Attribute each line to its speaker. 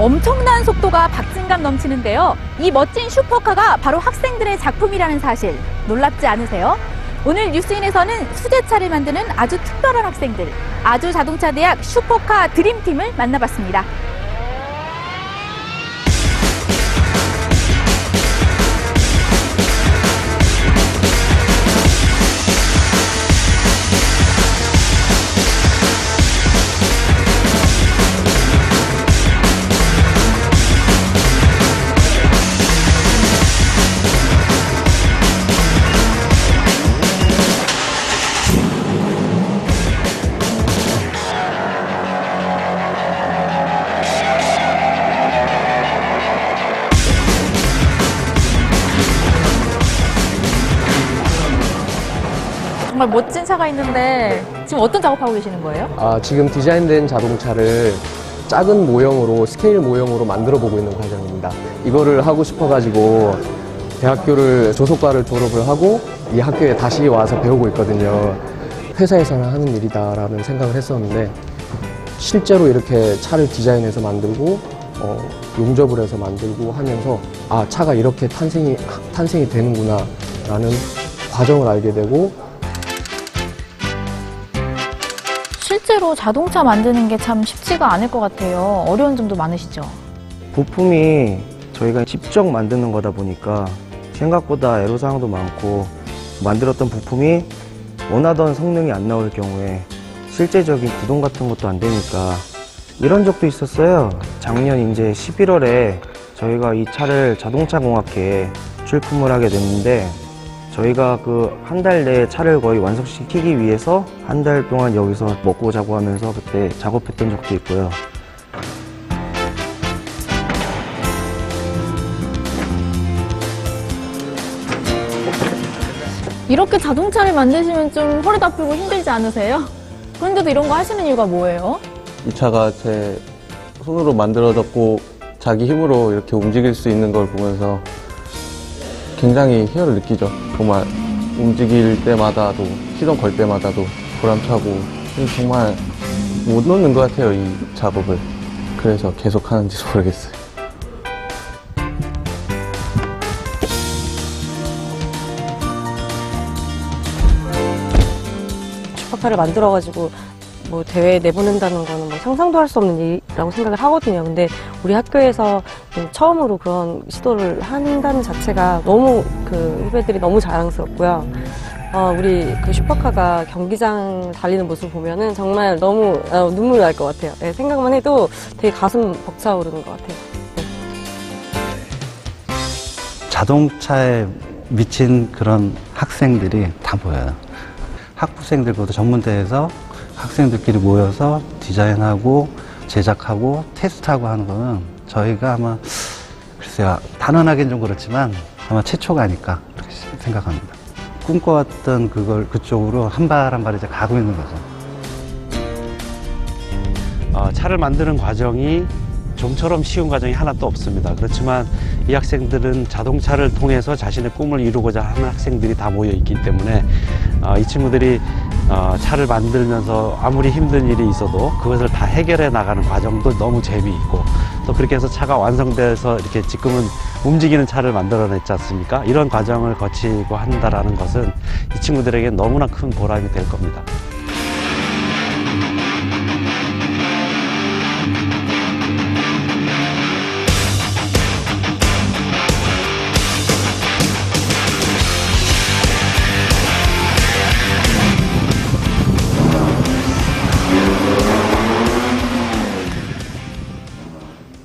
Speaker 1: 엄청난 속도가 박진감 넘치는데요. 이 멋진 슈퍼카가 바로 학생들의 작품이라는 사실 놀랍지 않으세요? 오늘 뉴스인에서는 수제차를 만드는 아주 특별한 학생들, 아주 자동차 대학 슈퍼카 드림팀을 만나봤습니다. 정말 멋진 차가 있는데 지금 어떤 작업하고 계시는 거예요?
Speaker 2: 아, 지금 디자인된 자동차를 작은 모형으로 스케일 모형으로 만들어 보고 있는 과정입니다. 이거를 하고 싶어가지고 대학교를 조속과를 졸업을 하고 이 학교에 다시 와서 배우고 있거든요. 회사에서는 하는 일이다라는 생각을 했었는데 실제로 이렇게 차를 디자인해서 만들고 어, 용접을 해서 만들고 하면서 아 차가 이렇게 탄생이 탄생이 되는구나라는 과정을 알게 되고
Speaker 1: 실제로 자동차 만드는 게 참 쉽지가 않을 것 같아요. 어려운 점도 많으시죠?
Speaker 3: 부품이 저희가 직접 만드는 거다 보니까 생각보다 애로사항도 많고 만들었던 부품이 원하던 성능이 안 나올 경우에 실제적인 구동 같은 것도 안 되니까 이런 적도 있었어요. 작년 이제 11월에 저희가 이 차를 자동차 공학회에 출품을 하게 됐는데 저희가 그 한 달 내에 차를 거의 완성시키기 위해서 한 달 동안 여기서 먹고 자고 하면서 그때 작업했던 적도 있고요.
Speaker 1: 이렇게 자동차를 만드시면 좀 허리도 아프고 힘들지 않으세요? 그런데도 이런 거 하시는 이유가 뭐예요?
Speaker 4: 이 차가 제 손으로 만들어졌고 자기 힘으로 이렇게 움직일 수 있는 걸 보면서 굉장히 희열을 느끼죠. 정말 움직일 때마다도 시동 걸 때마다도 보람차고 정말 못 놓는 것 같아요 이 작업을. 그래서 계속 하는지 모르겠어요.
Speaker 5: 슈퍼카를 만들어가지고 뭐 대회에 내보낸다는 거는 뭐 상상도 할 수 없는 일이라고 생각을 하거든요. 근데 우리 학교에서 처음으로 그런 시도를 한다는 자체가 너무 그 후배들이 너무 자랑스럽고요. 어, 우리 그 슈퍼카가 경기장 달리는 모습 보면은 정말 너무 어, 눈물 날 것 같아요. 네, 생각만 해도 되게 가슴 벅차오르는 것 같아요.
Speaker 6: 자동차에 미친 그런 학생들이 다 보여요. 학부생들보다 전문대에서 학생들끼리 모여서 디자인하고 제작하고 테스트하고 하는 거는 저희가 아마 글쎄요 단언하기는 좀 그렇지만 아마 최초가 아닐까 그렇게 생각합니다. 꿈꿔왔던 그걸 그쪽으로 한 발 한 발 이제 가고 있는 거죠.
Speaker 7: 어, 차를 만드는 과정이 좀처럼 쉬운 과정이 하나도 없습니다. 그렇지만 이 학생들은 자동차를 통해서 자신의 꿈을 이루고자 하는 학생들이 다 모여 있기 때문에 어, 이 친구들이 어, 차를 만들면서 아무리 힘든 일이 있어도 그것을 다 해결해 나가는 과정도 너무 재미있고 또 그렇게 해서 차가 완성돼서 이렇게 지금은 움직이는 차를 만들어냈지 않습니까? 이런 과정을 거치고 한다라는 것은 이 친구들에게 너무나 큰 보람이 될 겁니다.